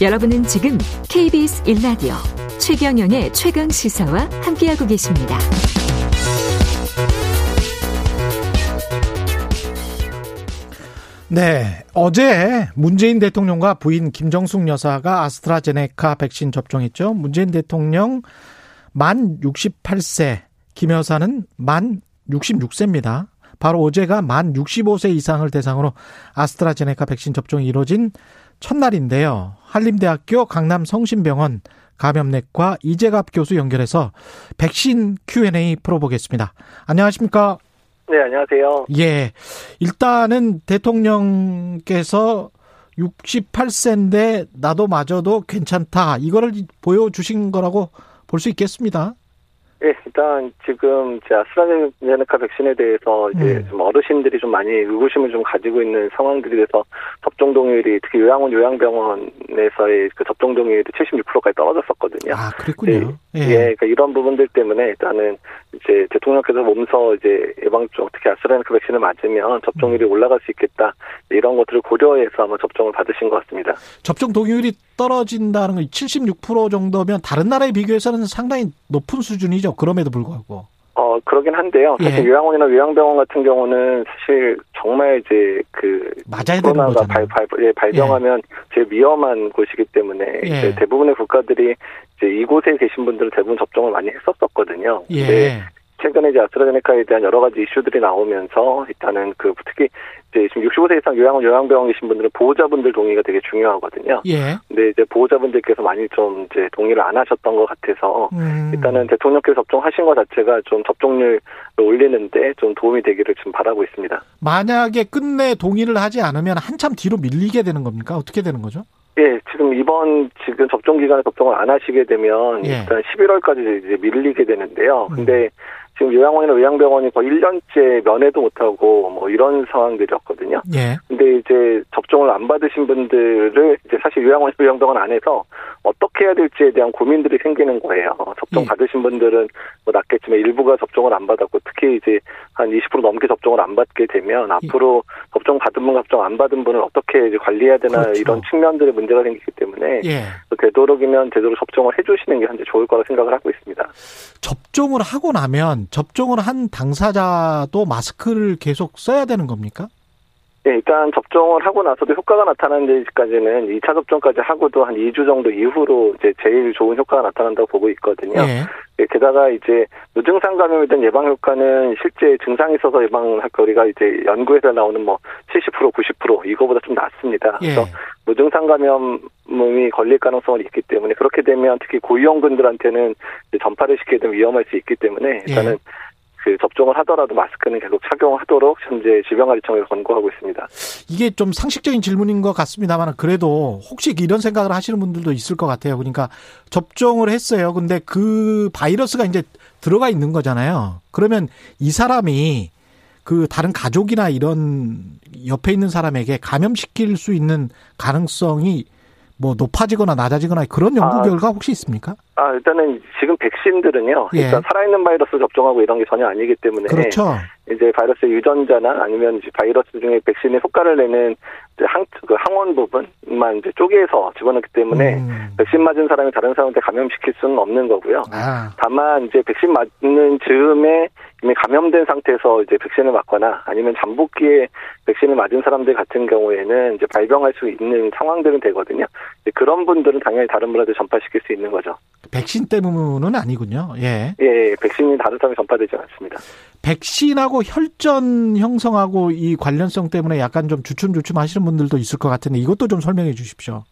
여러분은 지금 KBS 1라디오 최경영의 최강 시사와 함께하고 계십니다. 네. 어제 문재인 대통령과 부인 김정숙 여사가 아스트라제네카 백신 접종했죠. 문재인 대통령 만 68세, 김 여사는 만 66세입니다. 바로 어제가 만 65세 이상을 대상으로 아스트라제네카 백신 접종이 이루어진 첫날인데요. 한림대학교 강남성심병원 감염내과 이재갑 교수 연결해서 백신 Q&A 풀어보겠습니다. 안녕하십니까? 네, 안녕하세요. 예. 일단은 대통령께서 68세인데 나도 마저도 괜찮다. 이거를 보여주신 거라고 볼 수 있겠습니다. 예, 일단 지금 제 아스트라제네카 백신에 대해서 이제 음. 좀 어르신들이 좀 많이 의구심을 좀 가지고 있는 상황들이 돼서 접종 동의율이 특히 요양원 요양병원에서의 그 접종 동의율이 76%까지 떨어졌었거든요. 아, 그랬군요. 예, 예, 그러니까 이런 부분들 때문에 일단은 이제 대통령께서 몸서 이제 예방적 특히 아스트라제네카 백신을 맞으면 접종률이 올라갈 수 있겠다 이런 것들을 고려해서 아마 접종을 받으신 것 같습니다. 접종 동의율이 떨어진다는 건 76% 정도면 다른 나라에 비교해서는 상당히 높은 수준이죠. 그럼에도 불구하고. 어, 그러긴 한데요. 사실 예. 요양원이나 요양병원 같은 경우는 사실 정말 이제 그 맞아야 코로나가. 발, 발, 예, 발병하면 제일 위험한 곳이기 때문에 예. 이제 대부분의 국가들이 이제 이곳에 계신 분들은 대부분 접종을 많이 했었었거든요. 근데 예. 최근에 이제 아스트라제네카에 대한 여러 가지 이슈들이 나오면서 일단은 그 특히 이제 지금 65세 이상 요양원 요양병원 계신 분들은 보호자분들 동의가 되게 중요하거든요. 예. 근데 이제 보호자분들께서 많이 좀 이제 동의를 안 하셨던 것 같아서 음. 일단은 대통령께서 접종하신 것 자체가 좀 접종률을 올리는데 좀 도움이 되기를 좀 바라고 있습니다. 만약에 끝내 동의를 하지 않으면 한참 뒤로 밀리게 되는 겁니까? 어떻게 되는 거죠? 예, 지금 이번 지금 접종 기간에 접종을 안 하시게 되면 예. 일단 11월까지 이제 밀리게 되는데요. 음. 근데 지금 요양원이나 요양병원이 거의 1년째 면회도 못하고 뭐 이런 상황들이었거든요. 예. 근데 이제 접종을 안 받으신 분들을 이제 사실 요양원, 요양병원 안에서 어떻게 해야 될지에 대한 고민들이 생기는 거예요. 접종 예. 받으신 분들은 뭐 낫겠지만 일부가 접종을 안 받았고 특히 이제 한 20% 넘게 접종을 안 받게 되면 앞으로 접종 받은 분, 접종 안 받은 분을 어떻게 이제 관리해야 되나 그렇죠. 이런 측면들의 문제가 생기기 때문에 예. 되도록이면 제대로 접종을 해주시는 게 현재 좋을 거라 생각을 하고 있습니다. 접종을 하고 나면 접종을 한 당사자도 마스크를 계속 써야 되는 겁니까? 네, 일단 접종을 하고 나서도 효과가 나타나는 데까지는 2차 접종까지 하고도 한 2주 정도 이후로 이제 제일 좋은 효과가 나타난다고 보고 있거든요. 예. 예, 게다가 이제 무증상 감염에 대한 예방 효과는 실제 증상이 있어서 예방할 거리가 이제 연구에서 나오는 뭐 70% 90% 이거보다 좀 낮습니다. 예. 그래서 무증상 감염이 걸릴 가능성이 있기 때문에 그렇게 되면 특히 고위험군들한테는 전파를 시키게 되면 위험할 수 있기 때문에 일단은 예. 그 접종을 하더라도 마스크는 계속 착용하도록 현재 질병관리청에서 권고하고 있습니다. 이게 좀 상식적인 질문인 것 같습니다만 그래도 혹시 이런 생각을 하시는 분들도 있을 것 같아요. 그러니까 접종을 했어요. 근데 그 바이러스가 이제 들어가 있는 거잖아요. 그러면 이 사람이 그 다른 가족이나 이런 옆에 있는 사람에게 감염시킬 수 있는 가능성이 뭐 높아지거나 낮아지거나 그런 연구 아, 결과 혹시 있습니까? 아, 일단은 지금 백신들은요. 예. 일단 살아있는 바이러스 접종하고 이런 게 전혀 아니기 때문에 그렇죠. 이제 바이러스의 유전자나 아니면 이제 바이러스 중에 백신의 효과를 내는 항, 그 항원 부분만 이제 쪼개서 집어넣기 때문에 음. 백신 맞은 사람이 다른 사람한테 감염시킬 수는 없는 거고요. 아, 다만 이제 백신 맞는 즈음에 이미 감염된 상태에서 이제 백신을 맞거나 아니면 잠복기에 백신을 맞은 사람들 같은 경우에는 이제 발병할 수 있는 상황들은 되거든요. 그런 분들은 당연히 다른 분한테 전파시킬 수 있는 거죠. 백신 때문은 아니군요. 예. 예, 예, 백신이 다른 사람에 전파되지 않습니다. 백신하고 혈전 형성하고 이 관련성 때문에 약간 좀 주춤주춤 하시는 분들도 있을 것 같은데 이것도 좀 설명해 주십시오.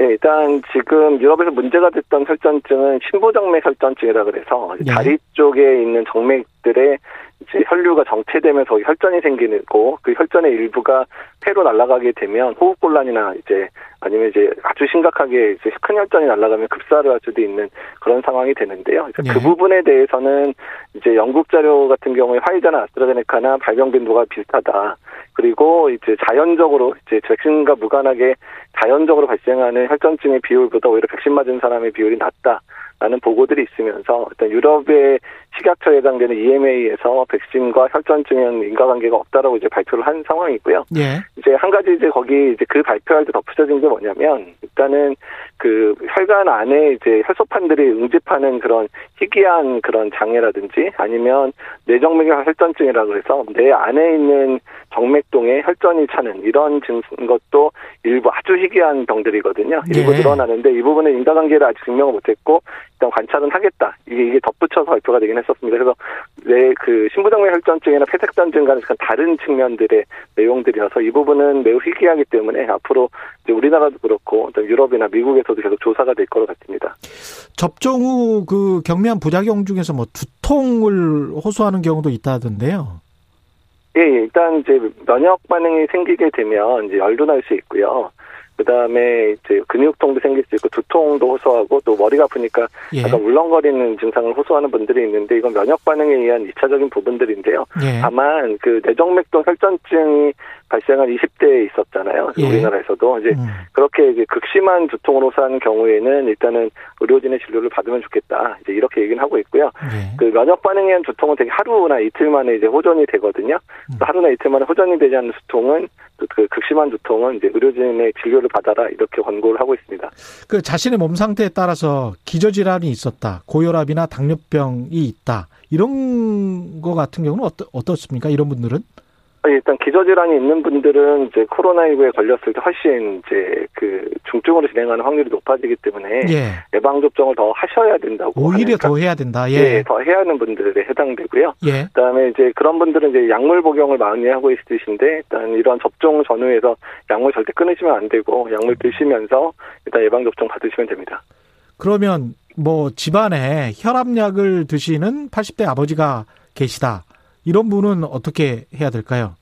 예, 일단 지금 유럽에서 문제가 됐던 혈전증은 신부정맥 혈전증이라 그래서 예. 다리 쪽에 있는 정맥들의 이제 혈류가 정체되면서 혈전이 생기고 그 혈전의 일부가 폐로 날아가게 되면 호흡곤란이나 이제 아니면 이제 아주 심각하게 이제 큰 혈전이 날아가면 급사를 할 수도 있는 그런 상황이 되는데요. 그래서 예. 그 부분에 대해서는 이제 영국 자료 같은 경우에 화이자나 아스트라제네카나 발병 빈도가 비슷하다. 그리고 이제 자연적으로 이제 백신과 무관하게 자연적으로 발생하는 혈전증의 비율보다 오히려 백신 맞은 사람의 비율이 낮다. 라는 보고들이 있으면서 어떤 유럽의 식약처에 해당되는 EMA에서 백신과 혈전증은 인과관계가 없다라고 이제 발표를 한 상황이고요. 예. 이제 한 가지 이제 거기 이제 그 발표할 때 덧붙여진 게 뭐냐면 일단은 그 혈관 안에 이제 혈소판들이 응집하는 그런 희귀한 그런 장애라든지 아니면 뇌정맥의 혈전증이라고 해서 뇌 안에 있는 정맥동에 혈전이 차는 이런 증 것도 일부 아주 희귀한 병들이거든요. 일부 예. 드러나는데 이 부분은 인과관계를 아직 증명을 못했고 일단 관찰은 하겠다. 이게 이게 덧붙여서 발표가 되긴 했었습니다. 그래서 내 그 신부정맥 혈전증이나 폐색전증과는 약간 다른 측면들의 내용들이어서 이 부분은 매우 희귀하기 때문에 앞으로 이제 우리나라도 그렇고 유럽이나 미국에서도 계속 조사가 될 거로 같습니다. 접종 후 그 경미한 부작용 중에서 뭐 두통을 호소하는 경우도 있다던데요. 예, 예, 일단 이제 면역 반응이 생기게 되면 이제 열도 날 수 있고요. 그 다음에 이제 근육통도 생길 수 있고 두통도 호소하고 또 머리가 아프니까 예. 약간 울렁거리는 증상을 호소하는 분들이 있는데 이건 면역 반응에 의한 2차적인 부분들인데요. 예. 다만 그 뇌정맥동 혈전증이 발생한 20대에 있었잖아요. 예. 우리나라에서도 이제 음. 그렇게 이제 극심한 두통을 호소하는 경우에는 일단은 의료진의 진료를 받으면 좋겠다. 이제 이렇게 얘기는 하고 있고요. 예. 그 면역 반응에 의한 두통은 되게 하루나 이틀 만에 이제 호전이 되거든요. 음. 또 하루나 이틀 만에 호전이 되지 않는 두통은 또그 극심한 두통은 이제 의료진의 진료를 받아라 이렇게 권고를 하고 있습니다. 그 자신의 몸 상태에 따라서 기저질환이 있었다, 고혈압이나 당뇨병이 있다 이런 거 같은 경우는 어떠, 어떻습니까? 이런 분들은? 일단 기저질환이 있는 분들은 이제 코로나19에 걸렸을 때 훨씬 이제 그 중증으로 진행하는 확률이 높아지기 때문에 예. 예방 접종을 더 하셔야 된다고 오히려 하니까 더 해야 된다. 예, 예. 더 해야 하는 분들에 해당되고요. 예. 그다음에 이제 그런 분들은 이제 약물 복용을 많이 하고 있으신데 일단 이런 접종 전후에서 약물 절대 끊으시면 안 되고 약물 드시면서 일단 예방 접종 받으시면 됩니다. 그러면 뭐 집안에 혈압약을 드시는 80대 아버지가 계시다. 이런 분은 어떻게 해야 될까요?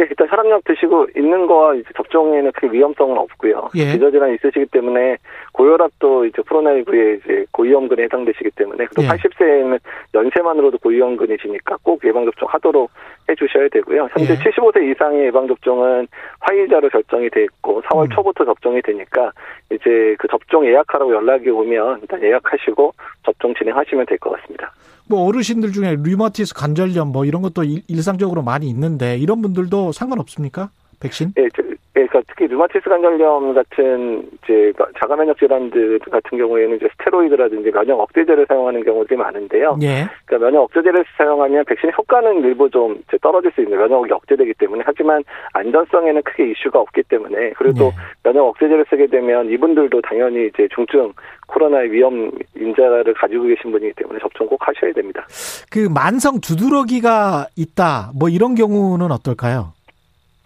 예, 일단 혈압약 드시고 있는 거와 이제 접종에는 크게 위험성은 없고요. 예. 기저질환이 있으시기 때문에 고혈압도 이제 코로나19에 이제 고위험군에 해당되시기 때문에 또 예. 80세에는 연세만으로도 고위험군이시니까 꼭 예방접종 하도록 해주셔야 되고요. 현재 예. 75세 이상의 예방접종은 화이자로 결정이 돼 있고 4월 음. 초부터 접종이 되니까 이제 그 접종 예약하라고 연락이 오면 일단 예약하시고 접종 진행하시면 될 것 같습니다. 뭐 어르신들 중에 류마티스 관절염 뭐 이런 것도 일- 일상적으로 많이 있는데 이런 분들도 상관없습니까? 백신? 예, 저- 예, 그러니까 특히 류마티스 관절염 같은 이제 자가 면역 질환들 같은 경우에는 이제 스테로이드라든지 면역 억제제를 사용하는 경우들이 많은데요. 예. 그러니까 면역 억제제를 사용하면 백신 효과는 일부 좀 이제 떨어질 수 있는 면역이 억제되기 때문에 하지만 안전성에는 크게 이슈가 없기 때문에 그래도 예. 면역 억제제를 쓰게 되면 이분들도 당연히 이제 중증 코로나의 위험 인자를 가지고 계신 분이기 때문에 접종 꼭 하셔야 됩니다. 그 만성 두드러기가 있다. 뭐 이런 경우는 어떨까요?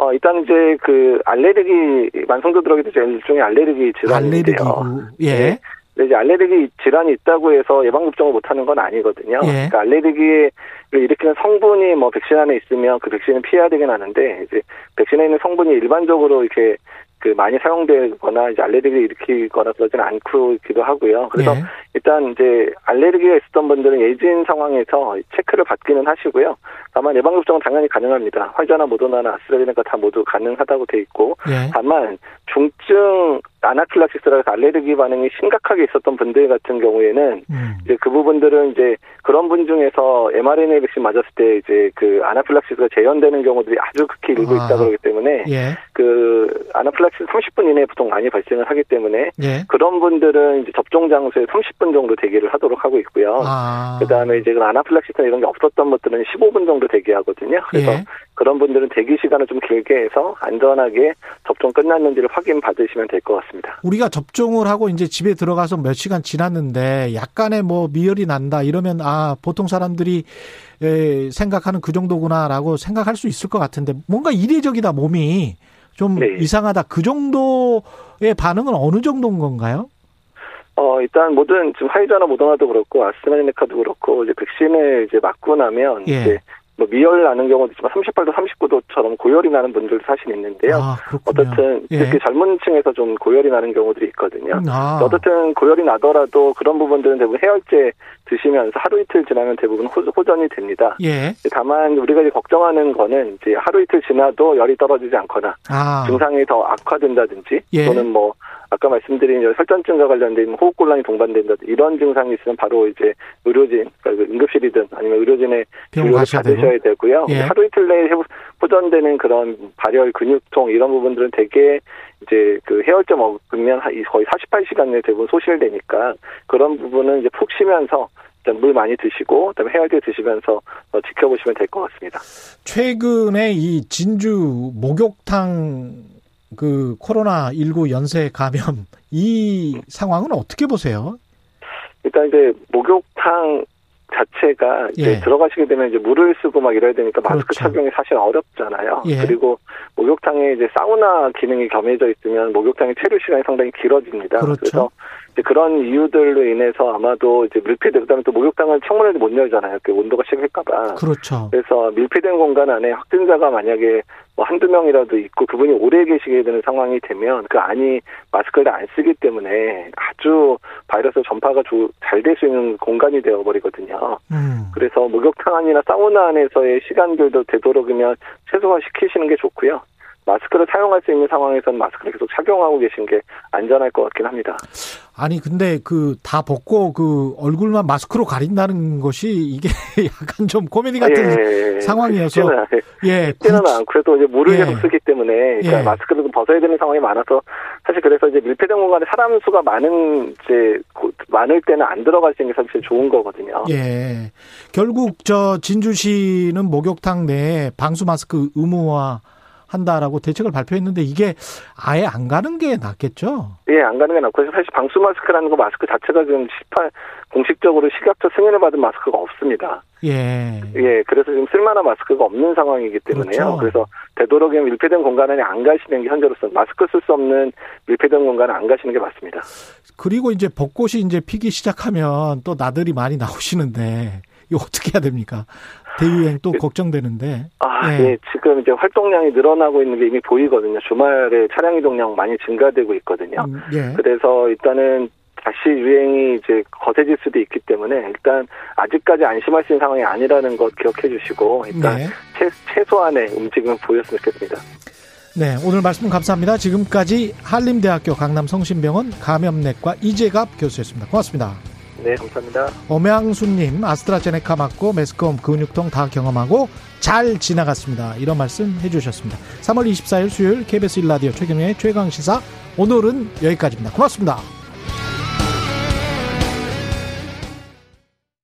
어, 일단 이제 그 알레르기 만성도 들어가기 도 일종의 알레르기 질환인데요. 알레르기고. 예. 네. 근데 이제 알레르기 질환이 있다고 해서 예방 접종을 못 하는 건 아니거든요. 예. 그러니까 알레르기를 일으키는 성분이 뭐 백신 안에 있으면 그 백신은 피해야 되긴 하는데 이제 백신에 있는 성분이 일반적으로 이렇게 그 많이 사용되거나 이제 알레르기를 일으키거나 그러지는 않기도 하고요. 그래서 예. 일단 이제 알레르기가 있었던 분들은 예진 상황에서 체크를 받기는 하시고요. 다만 예방 접종은 당연히 가능합니다. 화이자나 모더나나 아스트라제네카 다 모두 가능하다고 돼 있고 예. 다만 중증 아나필락시스라 해서 알레르기 반응이 심각하게 있었던 분들 같은 경우에는 음. 이제 그 부분들은 이제 그런 분 중에서 mRNA 백신 맞았을 때 이제 그 아나필락시스가 재현되는 경우들이 아주 극히 일부 아. 있다 그러기 때문에 예. 그 아나필락시스 30분 이내에 보통 많이 발생을 하기 때문에 예. 그런 분들은 이제 접종 장소에 30분 정도 대기를 하도록 하고 있고요. 아. 그다음에 이제 그 아나필락시스나 이런 게 없었던 분들은 15분 정도 대기하거든요. 그래서 예. 그런 분들은 대기 시간을 좀 길게 해서 안전하게 접종 끝났는지를 확인 받으시면 될 것 같습니다. 우리가 접종을 하고 이제 집에 들어가서 몇 시간 지났는데 약간의 뭐 미열이 난다 이러면 아 보통 사람들이 에, 생각하는 그 정도구나라고 생각할 수 있을 것 같은데 뭔가 이례적이다 몸이 좀 네. 이상하다 그 정도의 반응은 어느 정도인 건가요? 어, 일단 모든 지금 화이자나 모더나도 그렇고 아스트라제네카도 그렇고 이제 백신을 이제 맞고 나면 예. 이제 뭐 미열 나는 경우도 있지만 38도, 39도처럼 고열이 나는 분들도 사실 있는데요. 아. 어떻든 예. 특히 젊은 층에서 좀 고열이 나는 경우들이 있거든요. 아, 어떻든 고열이 나더라도 그런 부분들은 대부분 해열제 드시면서 하루 이틀 지나면 대부분 호, 호전이 됩니다. 예. 다만 우리가 이제 걱정하는 거는 이제 하루 이틀 지나도 열이 떨어지지 않거나 아. 증상이 더 악화된다든지 예. 또는 뭐 아까 말씀드린 혈전증과 관련된 호흡곤란이 동반된다 이런 증상이 있으면 바로 이제 의료진 그러니까 그 응급실이든 아니면 의료진의 병원 가셔야 되고요. 예. 하루 이틀 내에 회- 호전되는 그런 발열 근육통 이런 부분들은 대개 이제 그 해열제 먹으면 한- 거의 48시간 내에 대부분 소실되니까 그런 부분은 이제 푹 쉬면서 일단 물 많이 드시고 그다음에 해열제 드시면서 어, 지켜보시면 될 것 같습니다. 최근에 이 진주 목욕탕 그 코로나 19 연쇄 감염 이 상황은 어떻게 보세요? 일단 이제 목욕탕 자체가 이제 예. 들어가시게 되면 이제 물을 쓰고 막 이래야 되니까 마스크 그렇죠. 착용이 사실 어렵잖아요. 예. 그리고 목욕탕에 이제 사우나 기능이 겸해져 있으면 목욕탕의 체류 시간이 상당히 길어집니다. 그렇죠. 래서 이제 그런 이유들로 인해서 아마도 이제 밀폐돼 그다음에 또 목욕탕을 창문을 못 열잖아요. 그 온도가 식을까봐. 그렇죠. 그래서 밀폐된 공간 안에 확진자가 만약에 뭐 한두 명이라도 있고 그분이 오래 계시게 되는 상황이 되면 그 안이 마스크를 안 쓰기 때문에 아주 바이러스 전파가 잘 될 수 있는 공간이 되어버리거든요. 음. 그래서 목욕탕 안이나 사우나 안에서의 시간들도 되도록이면 최소화시키시는 게 좋고요. 마스크를 사용할 수 있는 상황에서는 마스크를 계속 착용하고 계신 게 안전할 것 같긴 합니다. 아니 근데 그 다 벗고 그 얼굴만 마스크로 가린다는 것이 이게 약간 좀 코미디 같은 예, 예. 상황이어서 쉽지는, 예, 쉽지는 굳이- 않고 그래도 이제 물을 예. 계속 쓰기 때문에 그러니까 예. 마스크를 좀 벗어야 되는 상황이 많아서 사실 그래서 이제 밀폐된 공간에 사람 수가 많은 이제 고- 많을 때는 안 들어갈 수 있는 게 사실 좋은 거거든요. 예. 결국 저 진주시는 목욕탕 내에 방수 마스크 의무화 한다라고 대책을 발표했는데 이게 아예 안 가는 게 낫겠죠? 예, 안 가는 게 낫고 사실 방수 마스크라는 거 마스크 자체가 지금 18 공식적으로 식약처 승인을 받은 마스크가 없습니다. 예. 예, 그래서 지금 쓸만한 마스크가 없는 상황이기 때문에요. 그렇죠. 그래서 되도록이면 밀폐된 공간 안에 안 가시는 게 현재로서 마스크 쓸 수 없는 밀폐된 공간에 안 가시는 게 맞습니다. 그리고 이제 벚꽃이 이제 피기 시작하면 또 나들이 많이 나오시는데 이거 어떻게 해야 됩니까? 대유행 또 걱정되는데. 아, 예. 예. 지금 이제 활동량이 늘어나고 있는 게 이미 보이거든요. 주말에 차량 이동량 많이 증가되고 있거든요. 음, 예. 그래서 일단은 다시 유행이 이제 거세질 수도 있기 때문에 일단 아직까지 안심할 수 있는 상황이 아니라는 것 기억해 주시고 일단 네. 최, 최소한의 움직임을 보였으면 좋겠습니다. 네, 오늘 말씀 감사합니다. 지금까지 한림대학교 강남성심병원 감염내과 이재갑 교수였습니다. 고맙습니다. 네, 감사합니다. 엄양수님 아스트라제네카 맞고 메스컴 근육통 다 경험하고 잘 지나갔습니다. 이런 말씀 해주셨습니다. 3월 24일 수요일 KBS 1라디오 최경영의 최강시사 오늘은 여기까지입니다. 고맙습니다.